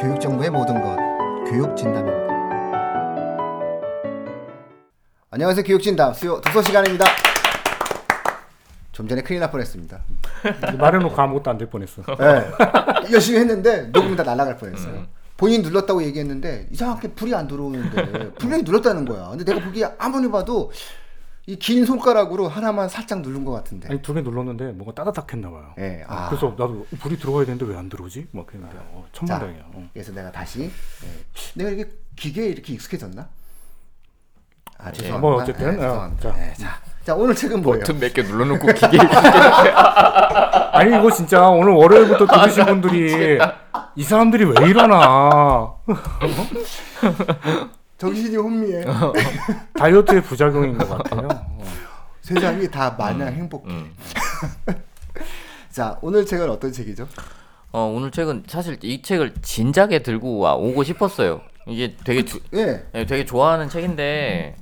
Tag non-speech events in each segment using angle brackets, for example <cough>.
교육 정보의 모든 것 교육 진담입니다. 안녕하세요 교육 진담 수요 독서 시간입니다. 좀 전에 큰일 날 뻔했습니다. 말해놓고 아무것도 안 될 뻔했어. 네. 열심히 했는데 녹음이 다 날아갈 뻔했어요. 본인 눌렀다고 얘기했는데 이상하게 불이 안 들어오는데 <laughs> 분명히 눌렀다는 거야. 근데 내가 보기에 아무리 봐도 이 긴 손가락으로 하나만 살짝 누른 것 같은데. 아니 두 개 눌렀는데 뭔가 따뜻했나 봐요. 예, 아. 그래서 나도 불이 들어가야 되는데 왜 안 들어오지? 막 그랬는데 어, 천만다행이야. 어. 그래서 내가 다시 예. 내가 이게 기계에 이렇게 익숙해졌나? 아 죄송합니다. 뭐 어쨌든, 예, 어, 죄송합니다. 자. 예, 자, 자 오늘 책은 뭐예요? 버튼 몇 개 눌러놓고 기계 <laughs> 아니 이거 진짜 오늘 월요일부터 들으신 분들이 <laughs> 이 사람들이 왜 이러나 <laughs> 정신이 혼미해. 다이어트의 부작용인 것 같아요. 어. 세상이 다 마냥 행복해. 음. <laughs> 자 오늘 책은 어떤 책이죠? 어, 오늘 책은 사실 이 책을 진작에 들고 와 오고 싶었어요. 이게 되게 주, 예. 예, 되게 좋아하는 책인데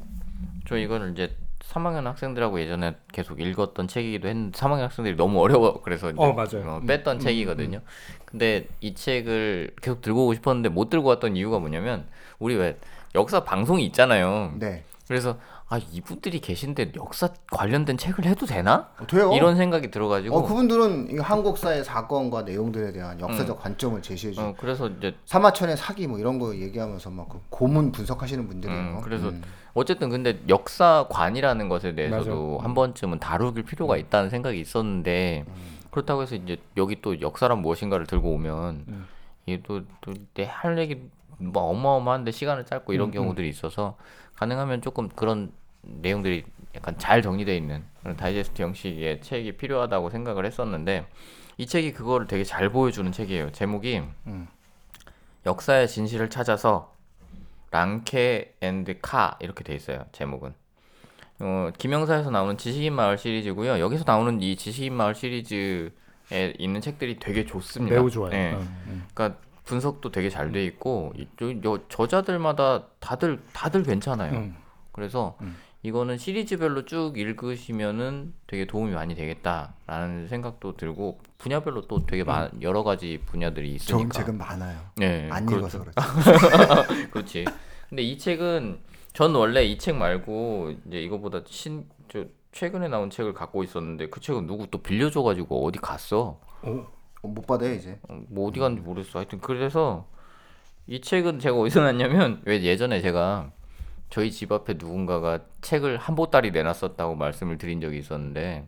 저 이거를 이제 3학년 학생들하고 예전에 계속 읽었던 책이기도 했는데 3학년 학생들이 너무 어려워 그래서 이제 어, 맞아요. 뺐던 책이거든요. 근데 이 책을 계속 들고 오고 싶었는데 못 들고 왔던 이유가 뭐냐면 우리 왜 역사 방송이 있잖아요. 네. 그래서 아 이분들이 계신데 역사 관련된 책을 해도 되나? 어, 돼요. 이런 생각이 들어가지고 어 그분들은 이 한국사의 사건과 내용들에 대한 역사적 관점을 제시해 주. 어, 그래서 이제 사마천의 사기 뭐 이런 거 얘기하면서 막 그 고문 분석하시는 분들이에요. 음, 그래서 음. 어쨌든 근데 역사관이라는 것에 대해서도 맞아. 한 번쯤은 다루길 필요가 있다는 생각이 있었는데 그렇다고 해서 이제 여기 또 역사란 무엇인가를 들고 오면 음. 이게 또내 할 얘기 뭐 어마어마한데 시간을 짧고 이런 경우들이 있어서 가능하면 조금 그런 내용들이 약간 잘 정리되어 있는 그런 다이제스트 형식의 책이 필요하다고 생각을 했었는데 이 책이 그거를 되게 잘 보여주는 책이에요. 제목이 음. 역사의 진실을 찾아서 랑케 and 카 이렇게 돼 있어요. 제목은. 어, 김영사에서 나오는 지식인 마을 시리즈고요. 여기서 나오는 이 지식인 마을 시리즈에 있는 책들이 되게 좋습니다. 매우 좋아요. 예. 어, 음. 그러니까 분석도 되게 잘 돼 있고 이- 저- 저- 저자들마다 다들 다들 괜찮아요. 음. 그래서 이거는 시리즈별로 쭉 읽으시면은 되게 도움이 많이 되겠다라는 생각도 들고 분야별로 또 되게 많, 여러 가지 분야들이 있으니까. 좋은 책은 많아요. 네, 안 그렇죠. 읽어서 그렇지. <laughs> 그렇지. 근데 이 책은 전 원래 이 책 말고 이제 이거보다 신 저 최근에 나온 책을 갖고 있었는데 그 책은 누구 또 빌려줘가지고 어디 갔어. 어, 어, 못 받아요 이제. 어, 뭐 어디 갔는지 모르겠어. 하여튼 그래서 이 책은 제가 어디서 났냐면 왜 예전에 제가 저희 집 앞에 누군가가 책을 한 보따리 내놨었다고 말씀을 드린 적이 있었는데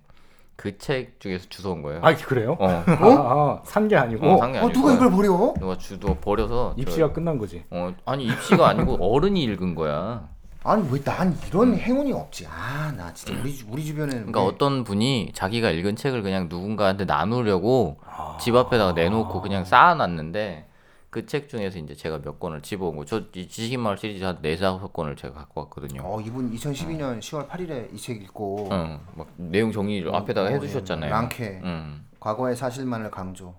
그 책 중에서 주워 온 거예요. 아 그래요? 어, 아, 아, 산 게 아니고 어, 산게 어 아니고 누가 이걸 버려? 누가 주워 버려서 저- 입시가 끝난 거지. 어 아니 입시가 아니고 어른이 읽은 거야. 아니 왜 난 이런 행운이 없지? 아 나 진짜 우리 주- 우리 주변에는 그러니까 왜- 어떤 분이 자기가 읽은 책을 그냥 누군가한테 나누려고 집 앞에다가 내놓고 그냥 쌓아놨는데 그 책 중에서 이제 제가 몇 권을 집어온 거. 저이 지식인 마을 시리즈 한 네다섯 권을 제가 갖고 왔거든요. 어 이분 2012년 10월 8일에 이 책 읽고 응, 막 내용 정리를 앞에다가 어, 해주셨잖아요. 랑케. 응, 과거의 사실만을 강조,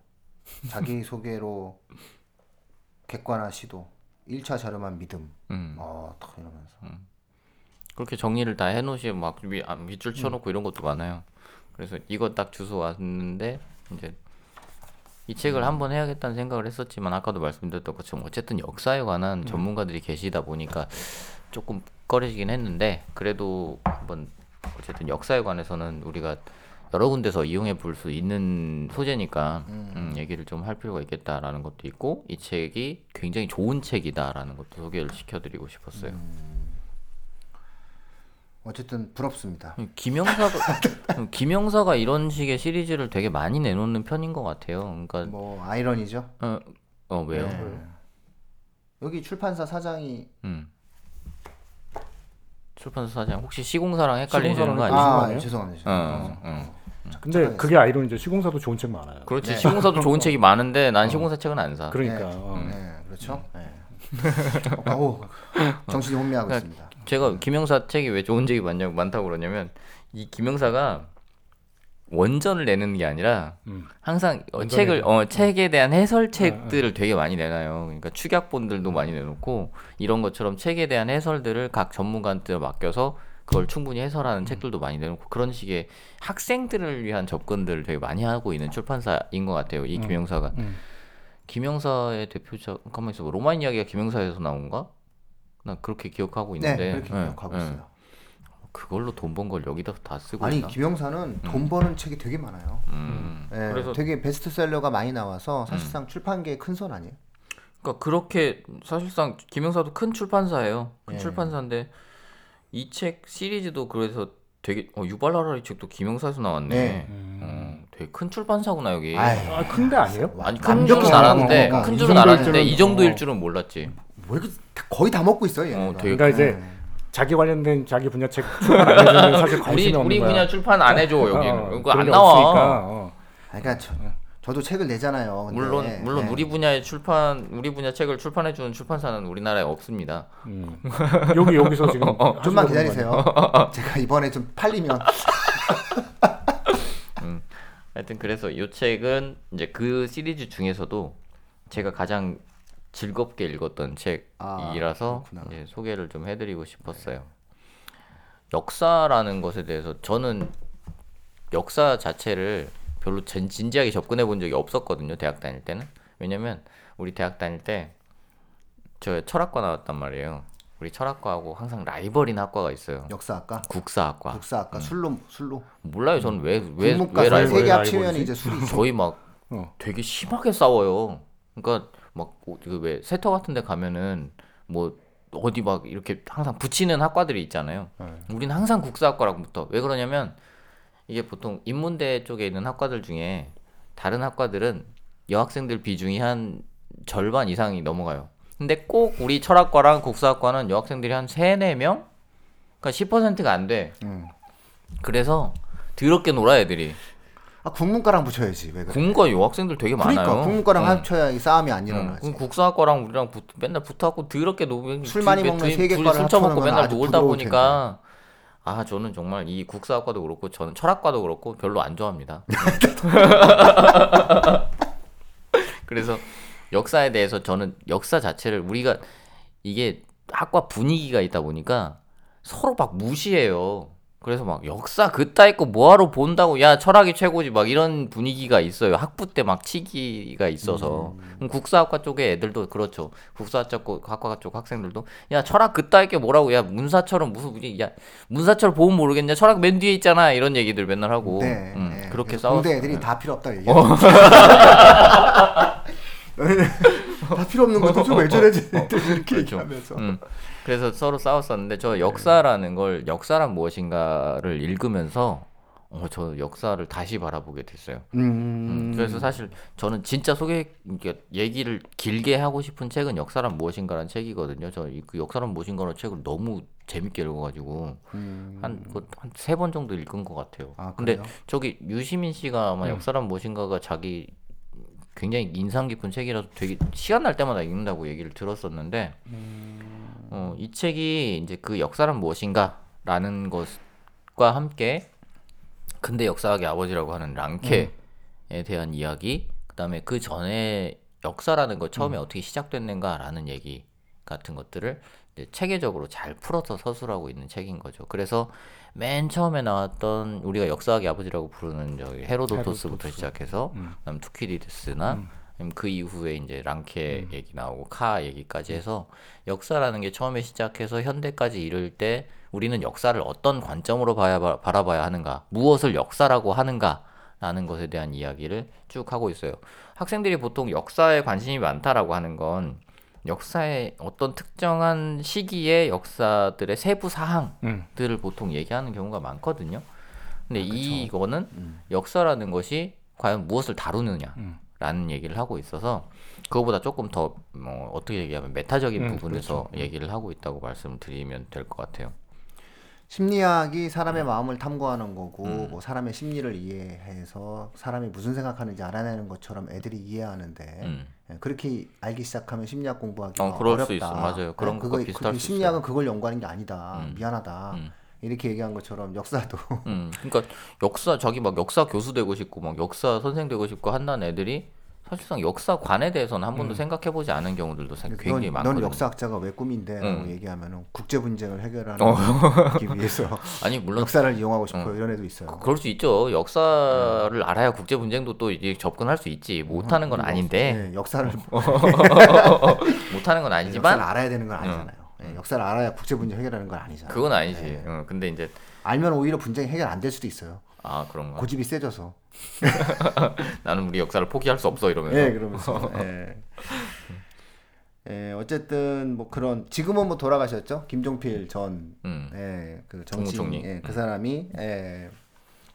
자기 소개로 <laughs> 객관화 시도, 1차 자료만 믿음. 응. 어, 딱 이러면서. 그렇게 정리를 다 해놓으시면 막 위, 아, 밑줄 쳐놓고 이런 것도 많아요. 그래서 이거 딱 주워 왔는데 이제 이 책을 한번 해야겠다는 생각을 했었지만 아까도 말씀드렸던 것처럼 어쨌든 역사에 관한 전문가들이 계시다 보니까 조금 꺼려지긴 했는데 그래도 한번 어쨌든 역사에 관해서는 우리가 여러 군데서 이용해 볼 수 있는 소재니까 음, 얘기를 좀 할 필요가 있겠다라는 것도 있고 이 책이 굉장히 좋은 책이다라는 것도 소개를 시켜드리고 싶었어요. 어쨌든 부럽습니다. 김영사가 <laughs> 김영사가 이런 식의 시리즈를 되게 많이 내놓는 편인 것 같아요. 그러니까 뭐 아이러니죠. 어, 어 왜요? 네. 여기 출판사 사장이 음. 출판사 사장 혹시 시공사랑 헷갈리는 거 시공사랑 아니에요? 아, 아니에요? 죄송합니다. 어, 어. 근데 그게 아이러니죠. 시공사도 좋은 책 많아요. 그렇지 시공사도 좋은 책이 많은데 난 시공사 책은 안 사. 그러니까 네. 어. 네, 그렇죠. 네. <laughs> 어, 오, 정신이 혼미하고 그러니까 있습니다. 제가 김영사 책이 왜 좋은 책이 많냐고 많다고 그러냐면 이 김영사가 원전을 내는 게 아니라 음. 항상 어, 책을 어, 책에 대한 해설책들을 되게 많이 내놔요. 그러니까 축약본들도 많이 내놓고 이런 것처럼 책에 대한 해설들을 각 전문가한테 맡겨서 그걸 충분히 음. 해설하는 책들도 많이 내놓고 그런 식의 학생들을 위한 접근들을 되게 많이 하고 있는 출판사인 것 같아요. 이 김영사가 음. 김영사의 대표작 가만 있어 봐. 로마인 이야기가 김영사에서 나온가? 나 그렇게 기억하고 네, 있는데 그렇게 예, 기억하고 예. 있어요. 그걸로 돈 번 걸 여기다 다 쓰고 아니 있나? 김영사는 돈 버는 책이 되게 많아요. 음. 예, 그래서 되게 베스트셀러가 많이 나와서 사실상 출판계의 큰 손 아니에요? 그러니까 그렇게 사실상 김영사도 큰 출판사예요. 큰 예. 출판사인데 이 책 시리즈도 그래서 되게 어, 유발라라리 책도 김영사에서 나왔네. 네. 어, 되게 큰 출판사구나 여기. 아이, 아 큰데 아니에요? 아니 큰 완벽히 줄은 알았는데 큰이 줄은 정도일 알았는데 줄은- 이 정도일 어. 줄은 몰랐지. 뭐 이렇게 다- 거의 다 먹고 있어요. 얘네가. 어, 되게 그러니까 이제 네. 자기 관련된 자기 분야 책 출판 안 해주면 사실 관심이 우리 없는 우리 거야. 분야 출판 안 해줘 여기. 어, 이거 그런 안게 나와. 없으니까, 어. 아, 그러니까 저, 저도 책을 내잖아요. 근데, 물론 물론 예. 우리 분야의 출판 우리 분야 책을 출판해 주는 출판사는 우리나라에 없습니다. 음. 여기 여기서 지금 <laughs> 어, 좀만 하시려고 기다리세요. <laughs> 제가 이번에 좀 팔리면 <laughs> 하여튼 그래서 이 책은 이제 그 시리즈 중에서도 제가 가장 즐겁게 읽었던 책이라서 아. 이제 소개를 좀 해드리고 싶었어요. 역사라는 것에 대해서 저는 역사 자체를 별로 진, 진지하게 접근해 본 적이 없었거든요. 대학 다닐 때는. 왜냐면 우리 대학 다닐 때 저 철학과 나왔단 말이에요. 우리 철학과하고 항상 라이벌인 학과가 있어요. 역사학과, 국사학과. 국사학과, 술로 술로 몰라요. 저는 왜왜왜 국문과 라이벌 세개? 합치면 이제 술이 거의 막 어. 되게 심하게 싸워요. 그러니까 막그왜 세터 같은 데 가면은 뭐 어디 막 이렇게 항상 붙이는 학과들이 있잖아요. 네. 우리는 항상 국사학과라고 붙어. 왜 그러냐면 이게 보통 인문대 쪽에 있는 학과들 중에 다른 학과들은 여학생들 비중이 한 절반 이상이 넘어가요. 근데 꼭 우리 철학과랑 국사학과는 여학생들이 한 3, 4명? 그러니까 10%가 안 돼. 음. 그래서 더럽게 놀아 애들이. 아 국문과랑 붙여야지 왜 그래? 국문과 여학생들 되게 그러니까 많아요. 국문과랑 응. 합쳐야 이 싸움이 안 응. 일어나지. 그럼 국사학과랑 우리랑 붙, 맨날 붙어갖고 더럽게 놀술 많이 먹는 세 개과를 둘이 술 처먹고 합쳐놓으면 맨날 놀다 보니까 아 저는 정말 이 국사학과도 그렇고 저는 철학과도 그렇고 별로 안 좋아합니다. <laughs> 그래서 역사에 대해서 저는 역사 자체를 우리가 이게 학과 분위기가 있다 보니까 서로 막 무시해요. 그래서 막 역사 그따위 거 뭐하러 본다고 야 철학이 최고지 막 이런 분위기가 있어요. 학부 때 막 치기가 있어서 그럼 국사학과 쪽에 애들도 그렇죠. 국사학과 쪽 학생들도 야 철학 그따위 게 뭐라고 야 문사처럼 무슨 무슨- 야 문사처럼 보면 모르겠냐 철학 맨 뒤에 있잖아 이런 얘기들 맨날 하고 네, 음, 네. 그렇게 싸웠어. 공대 애들이 다 필요 없다 얘기해. <laughs> 다 필요 없는 것도 좀왜 저래지 <laughs> 이렇게 그렇죠. 얘기하면서. 음. 그래서 서로 싸웠었는데 저 역사라는 걸 역사란 무엇인가를 읽으면서 어, 저 역사를 다시 바라보게 됐어요. 음. 음, 그래서 사실 저는 진짜 소개 이렇게 얘기를 길게 하고 싶은 책은 역사란 무엇인가라는 책이거든요. 저 그 역사란 무엇인가라는 책을 너무 재밌게 읽어가지고 음. 한한세 번 정도 읽은 것 같아요. 아, 근데? 저기 유시민 씨가 아마 역사란 무엇인가가 자기 굉장히 인상 깊은 책이라서 되게 시간 날 때마다 읽는다고 얘기를 들었었는데 어, 이 책이 이제 그 역사란 무엇인가라는 것과 함께 근대 역사학의 아버지라고 하는 랑케에 대한 이야기 그다음에 그 전에 역사라는 거 처음에 어떻게 시작됐는가라는 얘기 같은 것들을 체계적으로 잘 풀어서 서술하고 있는 책인 거죠. 그래서 맨 처음에 나왔던 우리가 역사학의 아버지라고 부르는 저기 헤로도토스부터 시작해서 그다음 투키디데스나 아니면 그 이후에 이제 랑케 얘기 나오고 카 얘기까지 해서 역사라는 게 처음에 시작해서 현대까지 이를 때 우리는 역사를 어떤 관점으로 봐야 바라봐야 하는가, 무엇을 역사라고 하는가 라는 것에 대한 이야기를 쭉 하고 있어요. 학생들이 보통 역사에 관심이 많다라고 하는 건 역사의 어떤 특정한 시기의 역사들의 세부 사항들을 음. 보통 얘기하는 경우가 많거든요. 근데 이거는 역사라는 것이 과연 무엇을 다루느냐라는 얘기를 하고 있어서 그거보다 조금 더 뭐 어떻게 얘기하면 메타적인 음, 부분에서 얘기를 하고 있다고 말씀드리면 될 것 같아요. 심리학이 음. 사람의 마음을 탐구하는 거고 뭐 사람의 심리를 이해해서 사람이 무슨 생각하는지 알아내는 것처럼 애들이 이해하는데 음. 예, 그렇게 알기 시작하면 심리학 공부하기가 어, 그럴 어렵다. 수 있어. 맞아요. 그런 예, 그거- 비슷할 그 수 심리학은 그걸 연구하는 게 아니다. 음. 미안하다. 음. 이렇게 얘기한 것처럼 역사도 음, 그러니까 역사 자기 막 역사 교수 되고 싶고 막 역사 선생 되고 싶고 한다는 애들이 사실상 역사관에 대해서는 한 번도 생각해보지 않은 경우들도 사- 굉장히 넌, 많거든요. 넌 역사학자가 왜 꿈인데라고 응. 얘기하면은 국제 분쟁을 해결하기 어. 위해서 <laughs> 아니 물론 역사를 이용하고 싶어 이런 애도 있어요. 그럴 수 있죠. 역사를 알아야 국제 분쟁도 또 이제 접근할 수 있지. 못하는 건 아닌데 네, 역사를 <laughs> 못하는 건 역사를 아니지만 알아야 되는 건 아니잖아요. 네, 역사를 알아야 국제 분쟁 해결하는 건 아니잖아요. 그건 아니지. 어, 근데 이제 알면 오히려 분쟁이 해결 안 될 수도 있어요. 아 그런가. 고집이 세져서. <laughs> 나는 우리 역사를 포기할 수 없어 이러면서. 예, 그러면서. 예. 예, 어쨌든 뭐 그런 지금은 뭐 돌아가셨죠 김종필 전 음. 예, 그. 정치 예, 그 사람이 예,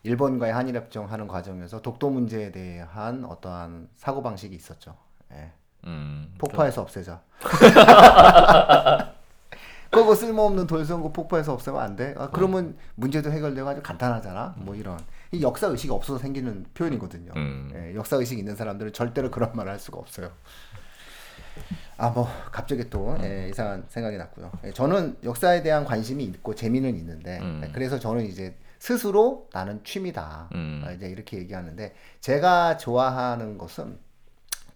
일본과의 한일 협정 하는 과정에서 독도 문제에 대한 어떠한 사고 방식이 있었죠. 예. 음. 폭파해서 없애자. <laughs> 그거 쓸모없는 돌선고 폭파해서 없애면 안 돼? 아, 그러면 문제도 해결되고 아주 간단하잖아. 뭐 이런 이 역사 의식이 없어서 생기는 표현이거든요. 음. 예, 역사 의식 있는 사람들은 절대로 그런 말을 할 수가 없어요. 아 뭐 갑자기 또 예, 이상한 생각이 났고요. 예, 저는 역사에 대한 관심이 있고 재미는 있는데 음. 예, 그래서 저는 이제 스스로 나는 취미다. 음. 아, 이제 이렇게 얘기하는데 제가 좋아하는 것은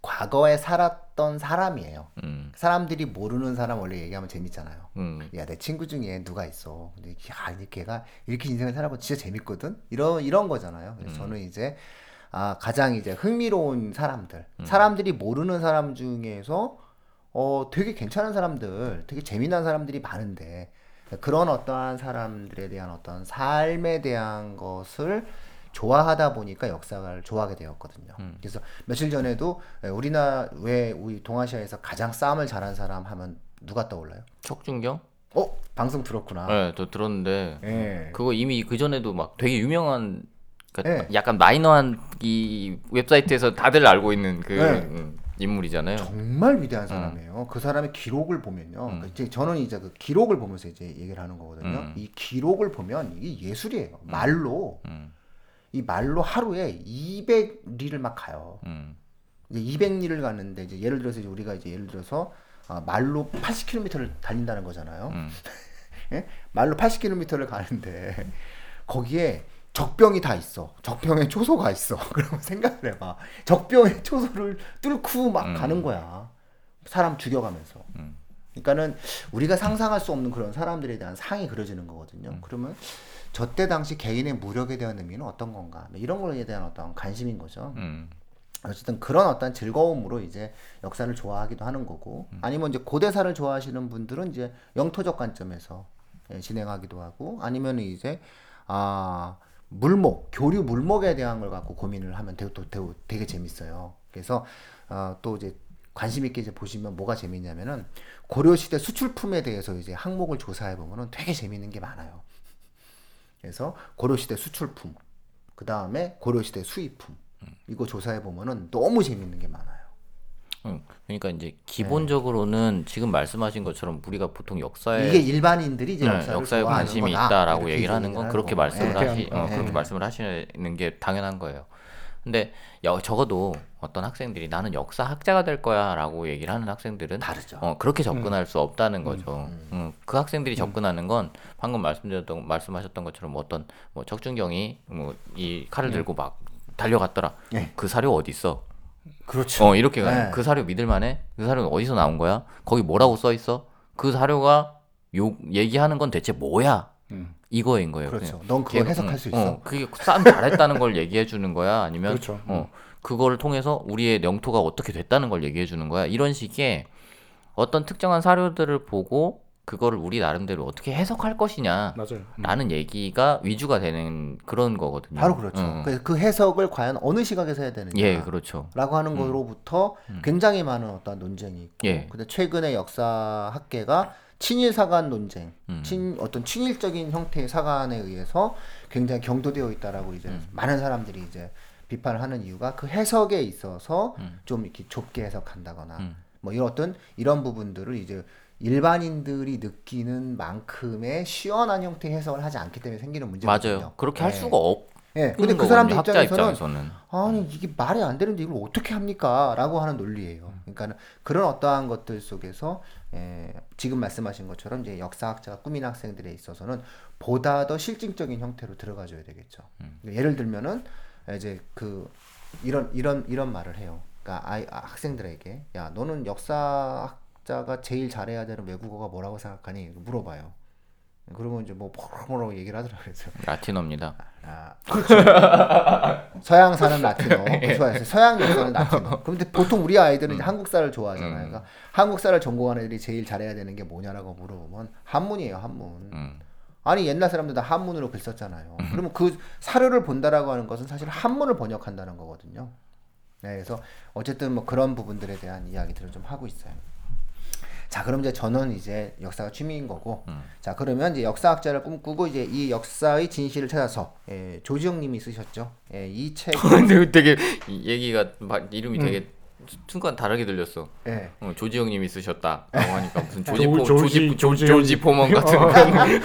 과거에 살았던 사람이에요. 음. 사람들이 모르는 사람 원래 얘기하면 재밌잖아요. 음. 야, 내 친구 중에 누가 있어. 근데 야, 이 걔가 이렇게 인생을 살아보고 진짜 재밌거든. 이런 이런 거잖아요. 그래서 저는 이제 아, 가장 이제 흥미로운 사람들, 사람들이 모르는 사람 중에서 어, 되게 괜찮은 사람들, 되게 재미난 사람들이 많은데 그런 어떠한 사람들에 대한 어떤 삶에 대한 것을 좋아하다 보니까 역사를 좋아하게 되었거든요. 그래서 며칠 전에도 우리나라 왜 우리 동아시아에서 가장 싸움을 잘한 사람 하면 누가 떠올라요? 척준경? 어 방송 들었구나. 네, 저 들었는데 예. 그거 이미 그 전에도 막 되게 유명한 그러니까 네. 약간 마이너한 이 웹사이트에서 다들 알고 있는 그 네. 음, 인물이잖아요. 정말 위대한 사람이에요. 그 사람의 기록을 보면요. 그러니까 이제 저는 이제 그 기록을 보면서 이제 얘기를 하는 거거든요. 음. 이 기록을 보면 이게 예술이에요. 말로 음. 이 말로 하루에 200리를 막 가요. 음. 이제 200리를 가는데 이제 예를 들어서 이제 우리가 이제 예를 들어서 아, 말로 80km를 달린다는 거잖아요. 음. <laughs> 예? 말로 80km를 가는데 거기에 적병이 다 있어. 적병에 초소가 있어. <laughs> 그러면 생각을 해봐. 적병에 초소를 뚫고 막 음. 가는 거야. 사람 죽여가면서. 음. 그러니까는 우리가 상상할 수 없는 그런 사람들에 대한 상이 그려지는 거거든요. 음. 그러면 저 때 당시 개인의 무력에 대한 의미는 어떤 건가? 뭐 이런 거에 대한 어떤 관심인 거죠. 음. 어쨌든 그런 어떤 즐거움으로 이제 역사를 좋아하기도 하는 거고 아니면 이제 고대사를 좋아하시는 분들은 이제 영토적 관점에서 예, 진행하기도 하고 아니면 이제 아 물목 교류 물목에 대한 걸 갖고 고민을 하면 되게 또 되게, 되게 재밌어요. 그래서 어, 또 이제 관심 있게 이제 보시면 뭐가 재밌냐면은 고려 시대 수출품에 대해서 이제 항목을 조사해 보면은 되게 재밌는 게 많아요. 그래서 고려 시대 수출품, 그 다음에 고려 시대 수입품 이거 조사해 보면은 너무 재밌는 게 많아요. 음. 그러니까 이제 기본적으로는 지금 말씀하신 것처럼 우리가 보통 역사에 이게 일반인들이 이제 네, 역사를 역사에 좋아하는 관심이 거다. 있다라고 얘기를 하는 건 그렇게 말씀을 거고. 하시 예. 어, 예. 그렇게 말씀을 하시는 게 당연한 거예요. 근데 여, 적어도 어떤 학생들이 나는 역사학자가 될 거야라고 얘기를 하는 학생들은 다르죠. 어, 그렇게 접근할 수 없다는 거죠. 음, 그 학생들이 접근하는 건 방금 말씀드렸던 말씀하셨던 것처럼 뭐 어떤 뭐 척준경이 뭐 이 칼을 들고 막 달려갔더라. 예. 그 사료 어디 있어? 그렇죠. 어 이렇게 가요. 네. 그 사료 믿을만해? 그 사료는 어디서 나온 거야? 거기 뭐라고 써 있어? 그 사료가 요 얘기하는 건 대체 뭐야? 음. 이거인 거예요. 그렇죠. 그냥. 넌 걔가- 해석할 어, 수 있어? 어, 그게 싸움 잘했다는 걸 얘기해 주는 거야? 아니면 그렇죠. 어 그거를 통해서 우리의 영토가 어떻게 됐다는 걸 얘기해 주는 거야? 이런 식의 어떤 특정한 사료들을 보고 그거를 우리 나름대로 어떻게 해석할 것이냐? 맞아요. 음. 라는 얘기가 위주가 되는 그런 거거든요. 바로 그렇죠. 음. 그 해석을 과연 어느 시각에서 해야 되느냐. 예, 그렇죠. 라고 하는 거로부터 굉장히 많은 어떤 논쟁이 있고 예. 근데 최근에 역사 학계가 친일 사관 논쟁, 음. 친 어떤 친일적인 형태의 사관에 의해서 굉장히 경도되어 있다라고 이제 음. 많은 사람들이 이제 비판을 하는 이유가 그 해석에 있어서 음. 좀 이렇게 좁게 해석한다거나 음. 뭐 이런 어떤 이런 부분들을 이제 일반인들이 느끼는 만큼의 시원한 형태의 해석을 하지 않기 때문에 생기는 문제거든요. 맞아요. 그렇게 할 예. 수가 없. 예. 근데 그 사람들 입장에서는 입장에서는 아니 이게 말이 안 되는데 이걸 어떻게 합니까? 라고 하는 논리예요. 그러니까 그런 어떠한 것들 속에서 에, 지금 말씀하신 것처럼 이제 역사학자가 꾸민 학생들에 있어서는 보다 더 실증적인 형태로 들어가줘야 되겠죠. 그러니까 예를 들면은 이제 그 이런 이런 이런 말을 해요. 그러니까 그러니까 아이 아, 학생들에게 야 너는 역사학자가 제일 잘해야 되는 외국어가 뭐라고 생각하니 물어봐요. 그러면 이제 뭐 뭐라고 얘기를 하더라고요. 그래서 라틴어입니다. 아, 그렇죠. <laughs> 서양 사는 라틴어, <laughs> 좋아했어요. 서양 역사는 라틴어. 그런데 보통 우리 아이들은 이제 한국사를 좋아하잖아요. 그러니까 한국사를 전공하는 애들이 제일 잘해야 되는 게 뭐냐라고 물어보면 한문이에요, 한문. 음. 아니 옛날 사람들 다 한문으로 글 썼잖아요. 그러면 그 사료를 본다라고 하는 것은 사실 한문을 번역한다는 거거든요. 네, 그래서 어쨌든 뭐 그런 부분들에 대한 이야기들을 좀 하고 있어요. 자, 그럼 이제 저는 이제 역사가 취미인 거고, 자 그러면 이제 역사학자를 꿈꾸고 이제 이 역사의 진실을 찾아서 예, 조지영님이 쓰셨죠. 예, 이 책, <laughs> 근데 되게 이 얘기가 막 이름이 되게 순간 다르게 들렸어. 예, 어, 조지영님이 쓰셨다라고 하니까 무슨 조지포 조- 조지- 조지 조지- 조지 포먼 같은 <laughs>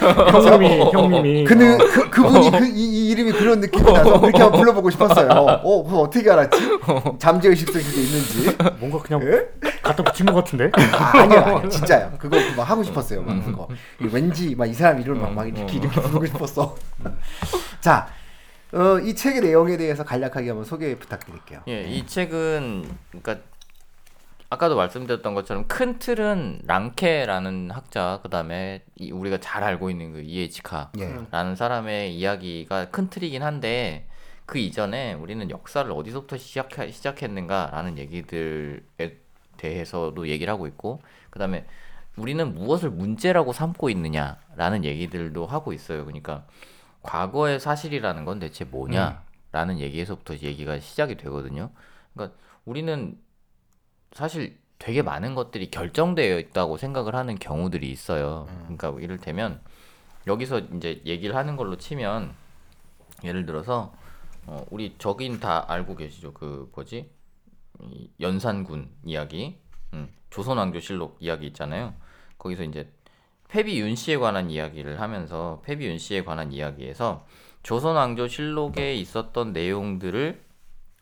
형님이 형님이. <laughs> 그는 그 그분이 그, 이, 이 이름이 그런 느낌이 나서 그렇게 한번 불러보고 싶었어요. 어, 그거 어떻게 알았지? 잠재의식 속에 있는지. 뭔가 그냥 예? 갖다 붙인 것 같은데. <laughs> 아, 아니요, 아니요, <laughs> 진짜요. 그거 막 하고 싶었어요, 막 그거. 이 왠지 막 이 사람 이름을 막, 막 이렇게 이렇게 부르고 싶었어. <laughs> 자, 어, 이 책의 내용에 대해서 간략하게 한번 소개 부탁드릴게요. 예, 이 책은 그러니까 아까도 말씀드렸던 것처럼 큰 틀은 랑케라는 학자 그다음에 이 우리가 잘 알고 있는 그 이에치카라는 예. 사람의 이야기가 큰 틀이긴 한데 그 이전에 우리는 역사를 어디서부터 시작 시작했는가라는 얘기들에 대해서도 얘기를 하고 있고 그다음에 우리는 무엇을 문제라고 삼고 있느냐라는 얘기들도 하고 있어요. 그러니까 과거의 사실이라는 건 대체 뭐냐라는 얘기에서부터 얘기가 시작이 되거든요. 그러니까 우리는 사실 되게 많은 것들이 결정되어 있다고 생각을 하는 경우들이 있어요. 그러니까 이를테면 여기서 이제 얘기를 하는 걸로 치면 예를 들어서 어, 우리 저긴 다 알고 계시죠? 그 뭐지? 이 연산군 이야기, 음, 조선왕조실록 이야기 있잖아요. 거기서 이제 패비 윤 씨에 관한 이야기를 하면서 패비 윤 씨에 관한 이야기에서 조선왕조실록에 있었던 내용들을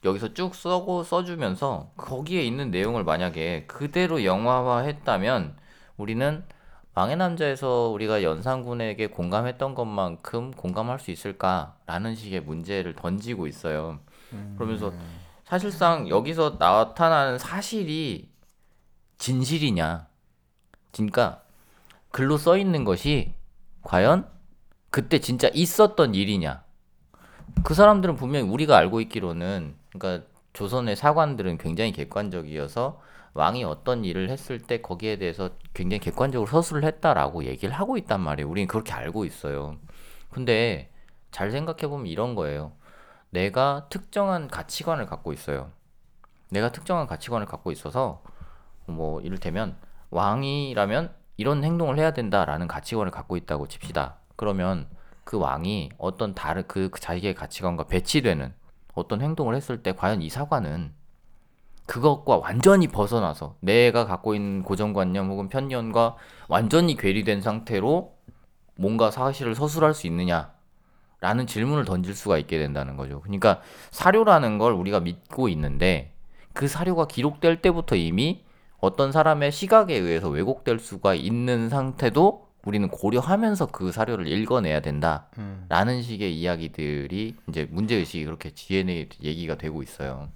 여기서 쭉 써고 써주면서 거기에 있는 내용을 만약에 그대로 영화화했다면 우리는 왕의 남자에서 우리가 연산군에게 공감했던 것만큼 공감할 수 있을까라는 식의 문제를 던지고 있어요. 그러면서 사실상 여기서 나타나는 사실이 진실이냐? 그러니까 글로 써 있는 것이 과연 그때 진짜 있었던 일이냐? 그 사람들은 분명히 우리가 알고 있기로는 그러니까 조선의 사관들은 굉장히 객관적이어서 왕이 어떤 일을 했을 때 거기에 대해서 굉장히 객관적으로 서술을 했다라고 얘기를 하고 있단 말이에요. 우리는 그렇게 알고 있어요. 근데 잘 생각해 보면 이런 거예요. 내가 특정한 가치관을 갖고 있어요. 내가 특정한 가치관을 갖고 있어서 뭐 이를테면 왕이라면 이런 행동을 해야 된다라는 가치관을 갖고 있다고 칩시다. 그러면 그 왕이 어떤 다른 그 자기의 가치관과 배치되는 어떤 행동을 했을 때 과연 이 사관은 그것과 완전히 벗어나서 내가 갖고 있는 고정관념 혹은 편견과 완전히 괴리된 상태로 뭔가 사실을 서술할 수 있느냐 라는 질문을 던질 수가 있게 된다는 거죠. 그러니까 사료라는 걸 우리가 믿고 있는데 그 사료가 기록될 때부터 이미 어떤 사람의 시각에 의해서 왜곡될 수가 있는 상태도 우리는 고려하면서 그 사료를 읽어내야 된다라는 식의 이야기들이 이제 문제 의식이 그렇게 DNA 얘기가 되고 있어요.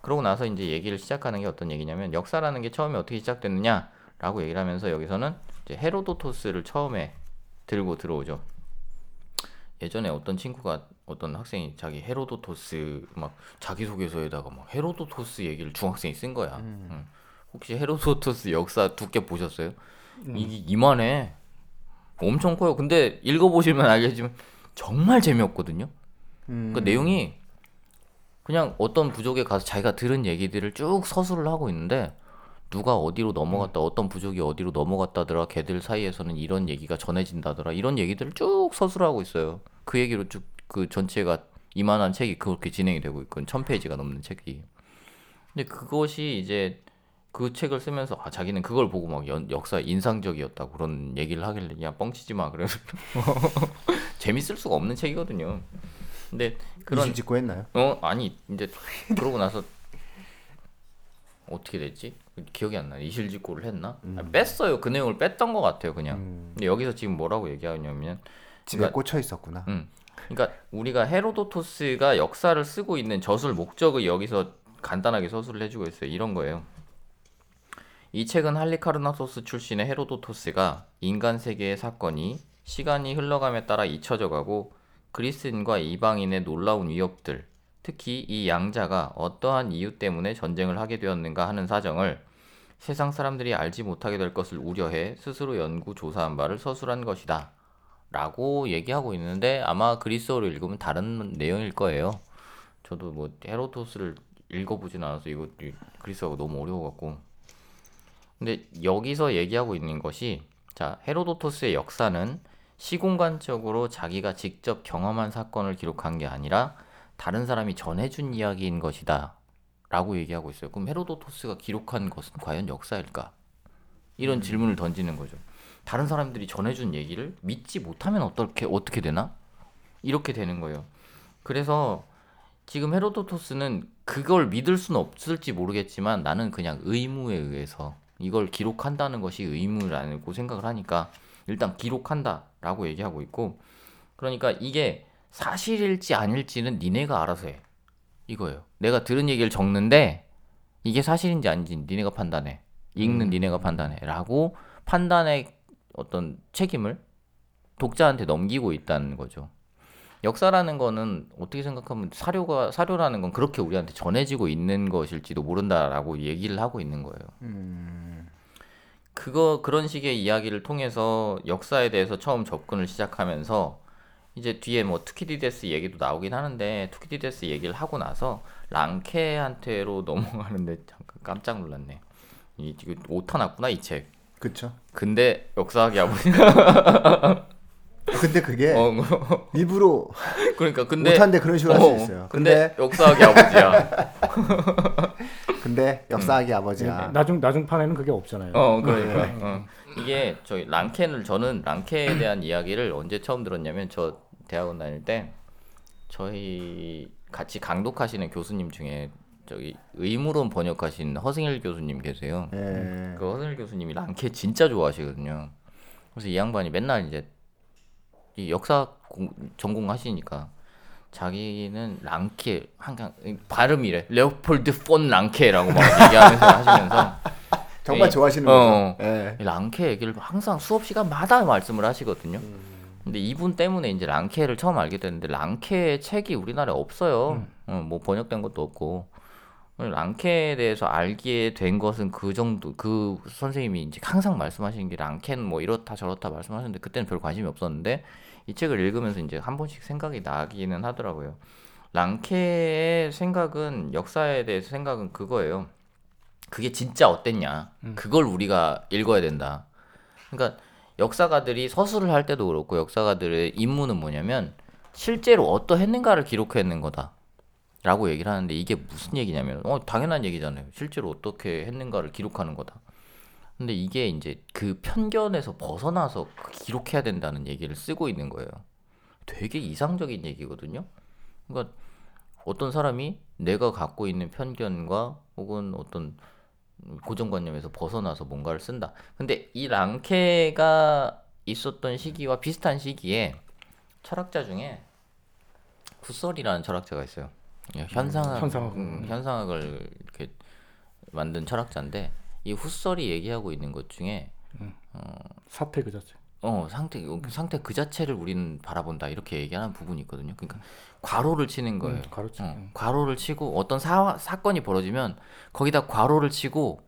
그러고 나서 이제 얘기를 시작하는 게 어떤 얘기냐면 역사라는 게 처음에 어떻게 시작됐느냐라고 얘기를 하면서 여기서는 이제 헤로도토스를 처음에 들고 들어오죠. 예전에 어떤 친구가 어떤 학생이 자기 헤로도토스 막 자기소개서에다가 막 헤로도토스 얘기를 중학생이 쓴 거야. 응. 혹시 헤로도토스 역사 두께 보셨어요? 이게 이만해. 엄청 커요. 근데 읽어보시면 알겠지만 정말 재미없거든요. 그 내용이 그냥 어떤 부족에 가서 자기가 들은 얘기들을 쭉 서술을 하고 있는데 누가 어디로 넘어갔다 어떤 부족이 어디로 넘어갔다더라 걔들 사이에서는 이런 얘기가 전해진다더라 이런 얘기들을 쭉 서술하고 있어요. 그 얘기로 쭉 그 전체가 이만한 책이 그렇게 진행이 되고 있고 천 페이지가 넘는 책이. 근데 그것이 이제 그 책을 쓰면서 아 자기는 그걸 보고 막 연, 역사 인상적이었다 그런 얘기를 하길래 야 뻥치지 마 그래서. <laughs> 재밌을 수가 없는 책이거든요. 근데 그런 짓고 했나요? 어? 아니 이제 그러고 나서 어떻게 됐지? 기억이 안 나. 이실직고를 했나? 아, 뺐어요. 그 내용을 뺐던 것 같아요, 그냥. 근데 여기서 지금 뭐라고 얘기하냐면, 집에 그러니까- 꽂혀 있었구나. 음, 그러니까 우리가 헤로도토스가 역사를 쓰고 있는 저술 목적을 여기서 간단하게 서술을 해주고 있어요. 이런 거예요. 이 책은 할리카르나소스 출신의 헤로도토스가 인간 세계의 사건이 시간이 흘러감에 따라 잊혀져 가고 그리스인과 이방인의 놀라운 위협들, 특히 이 양자가 어떠한 이유 때문에 전쟁을 하게 되었는가 하는 사정을 세상 사람들이 알지 못하게 될 것을 우려해 스스로 연구 조사한 바를 서술한 것이다. 라고 얘기하고 있는데 아마 그리스어로 읽으면 다른 내용일 거예요. 저도 뭐 헤로도스를 읽어보진 않아서 이거 이- 그리스어가 너무 어려워갖고. 근데 여기서 얘기하고 있는 것이 자 헤로도토스의 역사는 시공간적으로 자기가 직접 경험한 사건을 기록한 게 아니라 다른 사람이 전해준 이야기인 것이다. 라고 얘기하고 있어요. 그럼 헤로도토스가 기록한 것은 과연 역사일까? 이런 질문을 던지는 거죠. 다른 사람들이 전해준 얘기를 믿지 못하면 어떻게 어떻게 되나? 이렇게 되는 거예요. 그래서 지금 헤로도토스는 그걸 믿을 수는 없을지 모르겠지만 나는 그냥 의무에 의해서 이걸 기록한다는 것이 의무라고 생각을 하니까 일단 기록한다라고 얘기하고 있고 그러니까 이게 사실일지 아닐지는 니네가 알아서 해 이거예요. 내가 들은 얘기를 적는데 이게 사실인지 아닌지 니네가 판단해. 읽는 니네가 판단해 라고 판단의 어떤 책임을 독자한테 넘기고 있다는 거죠. 역사라는 거는 어떻게 생각하면 사료가 사료라는 건 그렇게 우리한테 전해지고 있는 것일지도 모른다라고 얘기를 하고 있는 거예요. 음. 그거 그런 식의 이야기를 통해서 역사에 대해서 처음 접근을 시작하면서 이제 뒤에 뭐 투키디데스 얘기도 나오긴 하는데 투키디데스 얘기를 하고 나서 랑케한테로 <laughs> 넘어가는데 잠깐 깜짝 놀랐네. 이 이거 오타 났구나 이 책. 그쵸. 근데 역사학이 아버지. 근데 그게 <laughs> 어, 일부러 그러니까 근데 못한데 그런 식으로 할수 어, 있어요. 근데, 근데 역사학이 아버지야. <laughs> 근데 역사학이 아버지야. 나중 나중 판에는 그게 없잖아요. 어, 그러니까. 어. 이게 저희 랑켄을 저는 랑케에 대한 이야기를 언제 처음 들었냐면 저 대학원 다닐 때 저희 같이 강독하시는 교수님 중에 저기 의무론 번역하신 허승일 교수님 계세요. 예. 그 허승일 교수님이 랑케 진짜 좋아하시거든요. 그래서 이 양반이 맨날 이제 이 역사 공, 전공하시니까 자기는 랑케 항상 발음이래 레오폴드 폰 랑케라고 막 얘기하면서 하시면서 정말 이- 좋아하시는 어. 거죠. 예. 이 랑케 얘기를 항상 수업 시간마다 말씀을 하시거든요. 근데 이분 때문에 이제 랑케를 처음 알게 됐는데 랑케 책이 우리나라에 없어요. 어, 뭐 번역된 것도 없고. 랑케에 대해서 알게 된 것은 그 정도 그 선생님이 이제 항상 말씀하시는 게 랑케는 뭐 이렇다 저렇다 말씀하셨는데 그때는 별 관심이 없었는데 이 책을 읽으면서 이제 한 번씩 생각이 나기는 하더라고요. 랑케의 생각은 역사에 대해서 생각은 그거예요. 그게 진짜 어땠냐. 그걸 우리가 읽어야 된다. 그러니까 역사가들이 서술을 할 때도 그렇고 역사가들의 임무는 뭐냐면 실제로 어떠했는가를 기록해낸 거다. 라고 얘기를 하는데 이게 무슨 얘기냐면 어 당연한 얘기잖아요. 실제로 어떻게 했는가를 기록하는 거다. 근데 이게 이제 그 편견에서 벗어나서 기록해야 된다는 얘기를 쓰고 있는 거예요. 되게 이상적인 얘기거든요. 그러니까 어떤 사람이 내가 갖고 있는 편견과 혹은 어떤 고정관념에서 벗어나서 뭔가를 쓴다. 근데 이 랑케가 있었던 시기와 비슷한 시기에 철학자 중에 후설이라는 철학자가 있어요. 예, 현상학, 현상학. 음, 현상학을 이렇게 만든 철학자인데 이 후설이 얘기하고 있는 것 중에 사태 그 자체. 어 상태 그 상태 그 자체를 우리는 바라본다 이렇게 얘기하는 부분이 있거든요. 그러니까 괄호를 치는 거예요. 음, 가르쳐. 어, 괄호를 치고 어떤 사, 사건이 벌어지면 거기다 괄호를 치고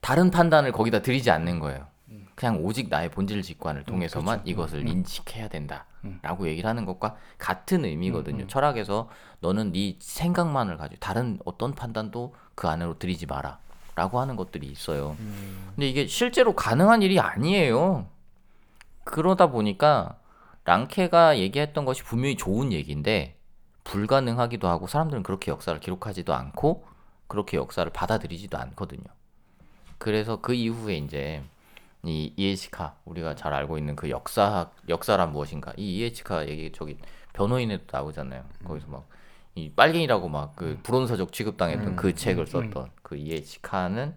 다른 판단을 거기다 들이지 않는 거예요. 그냥 오직 나의 본질 직관을 통해서만 그렇죠. 이것을 인식해야 된다라고 얘기를 하는 것과 같은 의미거든요. 철학에서 너는 네 생각만을 가지고 다른 어떤 판단도 그 안으로 들이지 마라 라고 하는 것들이 있어요. 근데 이게 실제로 가능한 일이 아니에요. 그러다 보니까 랑케가 얘기했던 것이 분명히 좋은 얘기인데 불가능하기도 하고 사람들은 그렇게 역사를 기록하지도 않고 그렇게 역사를 받아들이지도 않거든요. 그래서 그 이후에 이제 이 이에치카 우리가 잘 알고 있는 그 역사학 역사란 무엇인가? 이 이에치카 얘기 저기 변호인에도 나오잖아요. 거기서 막 이 빨갱이라고 막 그 불온서적 취급당했던 그 책을 썼던 그 이에치카는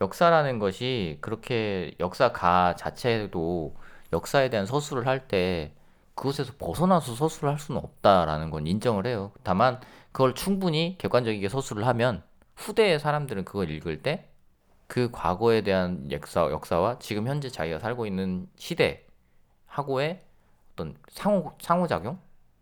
역사라는 것이 그렇게 역사가 자체도 역사에 대한 서술을 할 때 그것에서 벗어나서 서술을 할 수는 없다라는 건 인정을 해요. 다만 그걸 충분히 객관적이게 서술을 하면 후대의 사람들은 그걸 읽을 때 그 과거에 대한 역사, 역사와 지금 현재 자기가 살고 있는 시대 하고의 어떤 상호 상호작용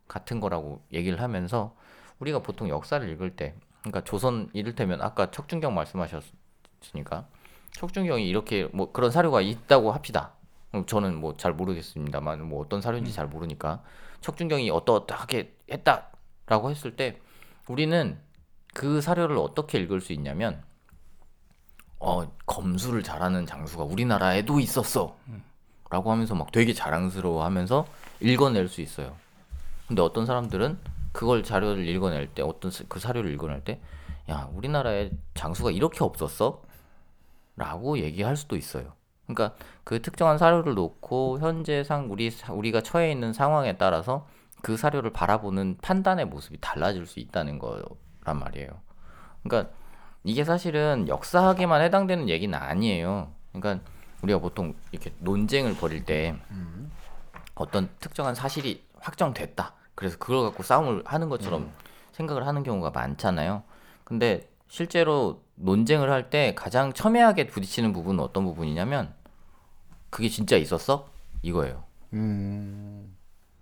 같은 거라고 얘기를 하면서 우리가 보통 역사를 읽을 때 그러니까 조선 이를테면 아까 척준경 말씀하셨으니까 척준경이 이렇게 뭐 그런 사료가 있다고 합시다. 음, 저는 뭐 잘 모르겠습니다만 뭐 어떤 사료인지 잘 모르니까 척준경이 어떠어떠하게 했다라고 했을 때 우리는 그 사료를 어떻게 읽을 수 있냐면 어 검수를 잘하는 장수가 우리나라에도 있었어. 라고 하면서 막 되게 자랑스러워 하면서 읽어낼 수 있어요. 근데 어떤 사람들은 그걸 자료를 읽어낼 때 어떤 스- 그 사료를 읽어낼 때 야 우리나라에 장수가 이렇게 없었어? 라고 얘기할 수도 있어요 그러니까 그 특정한 사료를 놓고 현재상 우리 사- 우리가 처해 있는 상황에 따라서 그 사료를 바라보는 판단의 모습이 달라질 수 있다는 거란 말이에요. 그러니까 이게 사실은 역사학에만 해당되는 얘기는 아니에요. 그러니까 우리가 보통 이렇게 논쟁을 벌일 때 어떤 특정한 사실이 확정됐다. 그래서 그걸 갖고 싸움을 하는 것처럼 생각을 하는 경우가 많잖아요. 근데 실제로 논쟁을 할 때 가장 첨예하게 부딪히는 부분은 어떤 부분이냐면 그게 진짜 있었어? 이거예요. 음.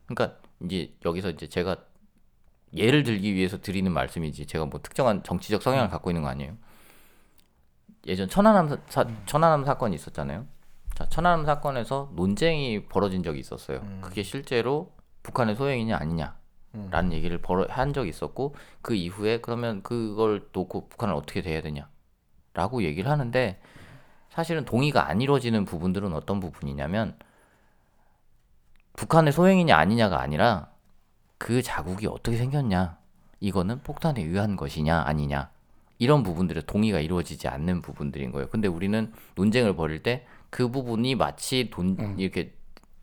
그러니까 이제 여기서 이제 제가 예를 들기 위해서 드리는 말씀이지 제가 뭐 특정한 정치적 성향을 갖고 있는 거 아니에요. 예전 천안함 사, 사- 천안함 사건이 있었잖아요. 자, 천안함 사건에서 논쟁이 벌어진 적이 있었어요. 그게 실제로 북한의 소행이냐 아니냐 라는 얘기를 벌어, 한 적이 있었고 그 이후에 그러면 그걸 놓고 북한을 어떻게 대해야 되냐 라고 얘기를 하는데 사실은 동의가 안 이루어지는 부분들은 어떤 부분이냐면 북한의 소행이냐 아니냐가 아니라 그 자국이 어떻게 생겼냐? 이거는 폭탄에 의한 것이냐 아니냐? 이런 부분들에 동의가 이루어지지 않는 부분들인 거예요. 근데 우리는 논쟁을 벌일 때 그 부분이 마치 돈 이렇게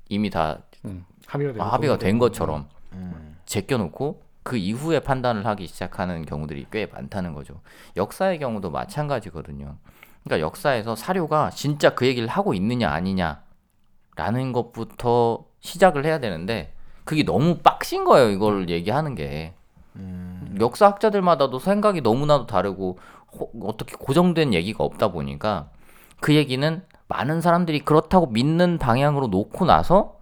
이미 다 음, 합의가 되고 아, 합의가 된 것처럼. 음. 제껴놓고 그 이후에 판단을 하기 시작하는 경우들이 꽤 많다는 거죠. 역사의 경우도 마찬가지거든요. 그러니까 역사에서 사료가 진짜 그 얘기를 하고 있느냐 아니냐라는 것부터 시작을 해야 되는데 그게 너무 빡신 거예요. 이걸 얘기하는 게. 역사학자들마다도 생각이 너무나도 다르고 호- 어떻게 고정된 얘기가 없다 보니까 그 얘기는 많은 사람들이 그렇다고 믿는 방향으로 놓고 나서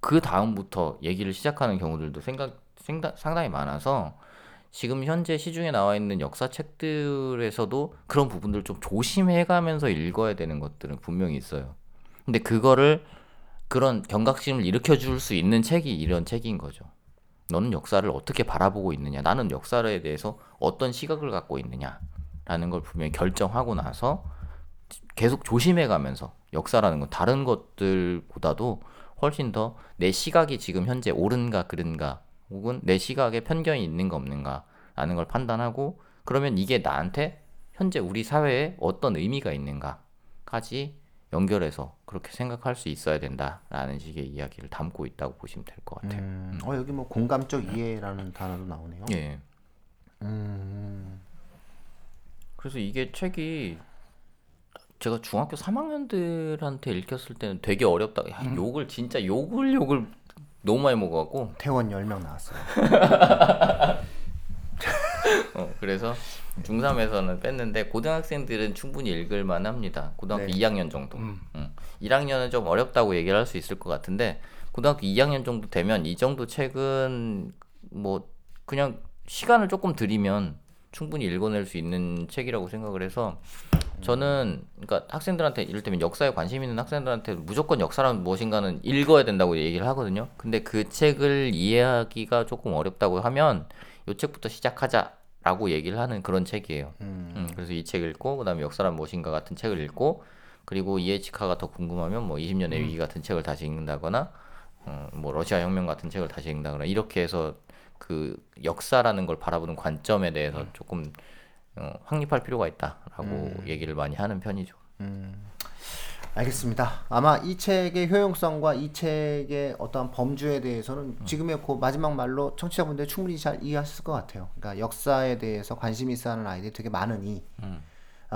그 다음부터 얘기를 시작하는 경우들도 생각- 상당히 많아서 지금 현재 시중에 나와 있는 역사 책들에서도 그런 부분들을 좀 조심해가면서 읽어야 되는 것들은 분명히 있어요. 근데 그거를 그런 경각심을 일으켜 줄 수 있는 책이 이런 책인 거죠. 너는 역사를 어떻게 바라보고 있느냐? 나는 역사에 대해서 어떤 시각을 갖고 있느냐라는 걸 분명히 결정하고 나서 계속 조심해 가면서 역사라는 건 다른 것들보다도 훨씬 더 내 시각이 지금 현재 옳은가 그른가 혹은 내 시각에 편견이 있는가 없는가라는 걸 판단하고 그러면 이게 나한테 현재 우리 사회에 어떤 의미가 있는가까지 연결해서 그렇게 생각할 수 있어야 된다라는 식의 이야기를 담고 있다고 보시면 될 것 같아요. 음. 어 여기 뭐 공감적 이해라는 단어도 나오네요. 예. 음. 그래서 이게 책이 제가 중학교 3학년들한테 읽혔을 때는 되게 어렵다. 야, 욕을 진짜 욕을 욕을 너무 많이 먹어갖고 태원 10명 나왔어요. <laughs> 어, 그래서 중3에서는 뺐는데 고등학생들은 충분히 읽을 만합니다. 고등학교 네. 2학년 정도. 음. 1학년은 좀 어렵다고 얘기를 할 수 있을 것 같은데 고등학교 2학년 정도 되면 이 정도 책은 뭐 그냥 시간을 조금 들이면 충분히 읽어낼 수 있는 책이라고 생각을 해서 저는 그러니까 학생들한테 이를테면 역사에 관심 있는 학생들한테 무조건 역사란 무엇인가는 읽어야 된다고 얘기를 하거든요. 근데 그 책을 이해하기가 조금 어렵다고 하면 이 책부터 시작하자라고 얘기를 하는 그런 책이에요. 음, 그래서 이 책 읽고 그다음에 역사란 무엇인가 같은 책을 읽고 그리고 이에치카가 더 궁금하면 뭐 20년의 위기 같은 책을 다시 읽는다거나 어, 뭐 러시아 혁명 같은 책을 다시 읽는다거나 이렇게 해서 그 역사라는 걸 바라보는 관점에 대해서 조금 어, 확립할 필요가 있다라고 얘기를 많이 하는 편이죠. 알겠습니다. 아마 이 책의 효용성과 이 책의 어떠한 범주에 대해서는 지금의 그 마지막 말로 청취자분들 충분히 잘 이해하실 것 같아요. 그러니까 역사에 대해서 관심 있어 하는 아이들이 되게 많으니 아,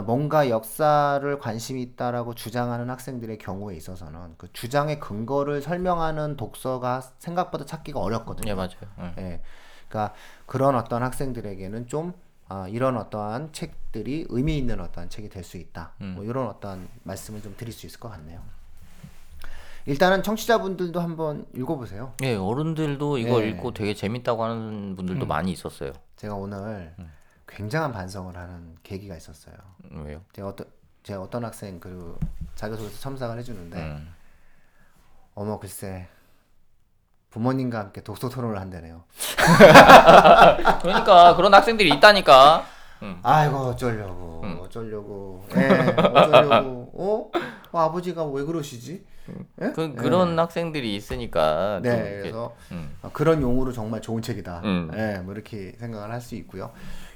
뭔가 역사를 관심 있다라고 주장하는 학생들의 경우에 있어서는 그 주장의 근거를 설명하는 독서가 생각보다 찾기가 어렵거든요. 예 맞아요. 응. 예. 그러니까 그런 어떤 학생들에게는 좀 아, 이런 어떠한 책들이 의미 있는 어떠한 책이 될 수 있다. 뭐 이런 어떠한 말씀을 좀 드릴 수 있을 것 같네요. 일단은 청취자분들도 한번 읽어보세요. 예, 어른들도 이거 네. 읽고 되게 재밌다고 하는 분들도 많이 있었어요. 제가 오늘 굉장한 반성을 하는 계기가 있었어요. 음, 왜요? 제가 어떤 제가 어떤 학생 그 자기소개서 첨삭을 해주는데 음. 어머 글쎄 부모님과 함께 독서 토론을 한다네요. <laughs> 그러니까 그런 학생들이 있다니까. 음. 아이고 어쩌려고 어쩌려고 예 어쩌려고 어? 어, 아버지가 왜 그러시지? 예? 그 그런 학생들이 있으니까 좀네 이렇게, 그래서 음. 아, 그런 용어로 정말 좋은 책이다. 음. 예, 뭐 이렇게 생각을 할 수 있고요.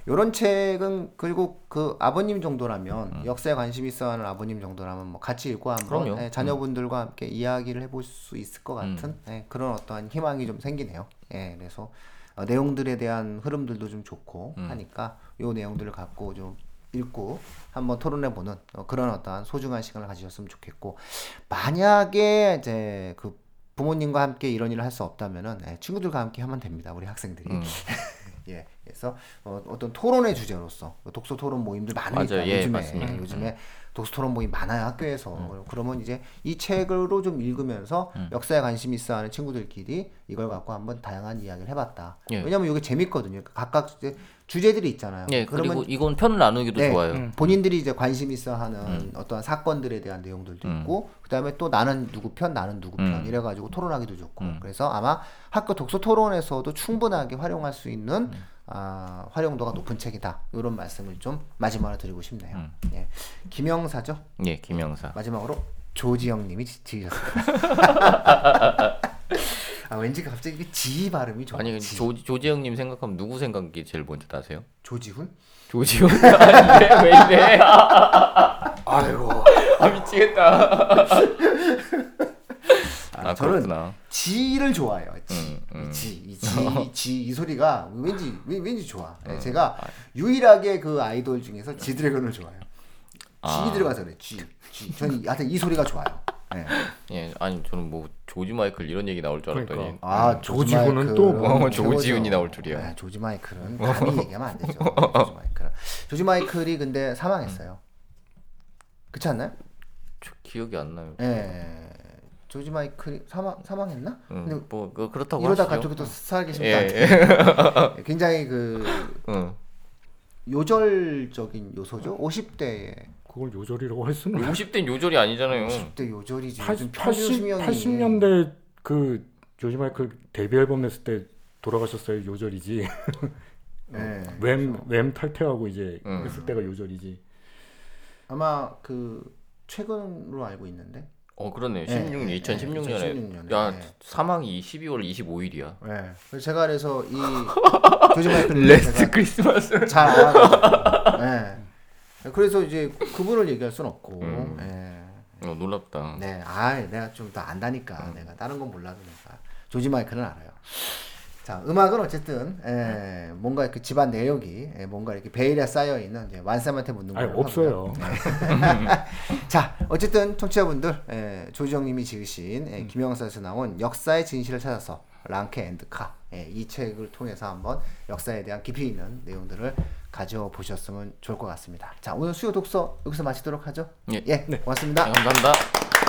이런 책은 그리고 그 아버님 정도라면 역사에 관심 있어하는 아버님 정도라면 뭐 같이 읽고 한번. 예, 자녀분들과 함께 이야기를 해볼 수 있을 것 같은 예, 그런 어떠한 희망이 좀 생기네요. 예, 그래서 어, 내용들에 대한 흐름들도 좀 좋고 하니까 이 내용들을 갖고 좀 읽고 한번 토론해 보는 어, 그런 어떠한 소중한 시간을 가지셨으면 좋겠고 만약에 이제 그 부모님과 함께 이런 일을 할 수 없다면은 예, 친구들과 함께 하면 됩니다. 우리 학생들이. 음. <laughs> 예, 그래서 어, 어떤 토론의 주제로서 독서 토론 모임들 많으니까 맞아요. 예, 요즘에. 예, 요즘에 독서 토론 모임 많아요 학교에서. 그러면 이제 이 책으로 좀 읽으면서 역사에 관심 있어하는 친구들끼리 이걸 갖고 한번 다양한 이야기를 해봤다. 예. 왜냐면 이게 재밌거든요. 각각 이제 주제들이 있잖아요. 예, 그러면 그리고 이건 편을 나누기도 네, 좋아요. 본인들이 이제 관심 있어 하는 어떠한 사건들에 대한 내용들도 음. 있고 그 다음에 또 나는 누구 편 나는 누구 편 음. 이래가지고 토론하기도 좋고 음. 그래서 아마 학교 독서 토론에서도 충분하게 활용할 수 있는 음. 아, 활용도가 높은 책이다 이런 말씀을 좀 마지막으로 드리고 싶네요. 음. 예, 김영사죠. 예, 김영사. 마지막으로 조지영 님이 지으셨습니다. <laughs> 아, 왠지 갑자기 그 지 발음이 좋아. 아니 지. 조 조지영님 생각하면 누구 생각이 제일 먼저 나세요? 조지훈? 조지영 <laughs> 아닌데 왜 이래? <laughs> 아이고. 아 미치겠다. <laughs> 아, 아, 저는 그렇구나. 지를 좋아해요. 지, 음, 음. 이 지, 이 지, 지, 이 소리가 왠지 왠- 왠지 좋아. 음. 예, 제가 유일하게 그 아이돌 중에서 지드래곤을 좋아해요. 아. 지 들어가서 그래. 지, 지. 저는 하여튼 이 소리가 좋아요. 예. 예, 아니 저는 뭐 조지 마이클 이런 얘기 나올 줄 알았더니 그러니까. 아, 조지훈은 또 뭐. 어, 조지훈이 나올 줄이야. 네, 조지 마이클은 감히 얘기하면 안 되죠. 조지 마이클. 조지 마이클이 근데 사망했어요. 그렇지 않나요? 저 기억이 안 나요. 예. 조지 마이클이 사망 사망했나? 근데 음, 뭐 그, 그렇다고 이러다 하시죠. 갑자기 또 살아계시면 예, 안 돼요. 굉장히 그 응. 요절적인 요소죠. 50대에 그걸 요절이라고 할 수는 50대는 요절이 아니잖아요. 50대 요절이지. 80, 요즘 평균 80, 수명이 80 년대 그 조지 마이클 데뷔 앨범 냈을 때 돌아가셨어요 요절이지 <laughs> 네. <laughs> Wham, Wham 탈퇴하고 이제 음. 했을 때가 요절이지 아마 그 최근으로 알고 있는데. 어 그러네요. 네, 16년 네, 2016년에 2016 년에. 야 네. 사망이 12월 25일이야. 네. 그래서 제가 그래서 이 <laughs> 조지 마이클을 Last Christmas. 잘 알아가지고. 네. 그래서 이제 그분을 얘기할 수는 없고. 음. 네. 어 놀랍다. 네, 아, 내가 좀 더 안다니까. 내가 다른 건 몰라도 내가 조지 마이클은 알아요. 자, 음악은 어쨌든 에, 뭔가 그 집안 내역이 에, 뭔가 이렇게 베일에 싸여 있는 이제 완쌤한테 묻는 아니 거예요. 없어요 <laughs> 자, 어쨌든 청취자분들 에, 조지영님이 지으신 에, 김영사에서 나온 역사의 진실을 찾아서 랑케 and 카. 에, 이 책을 통해서 한번 역사에 대한 깊이 있는 내용들을 가져보셨으면 좋을 것 같습니다. 자, 오늘 수요 독서 여기서 마치도록 하죠. 예. 예, 고맙습니다. 네, 감사합니다.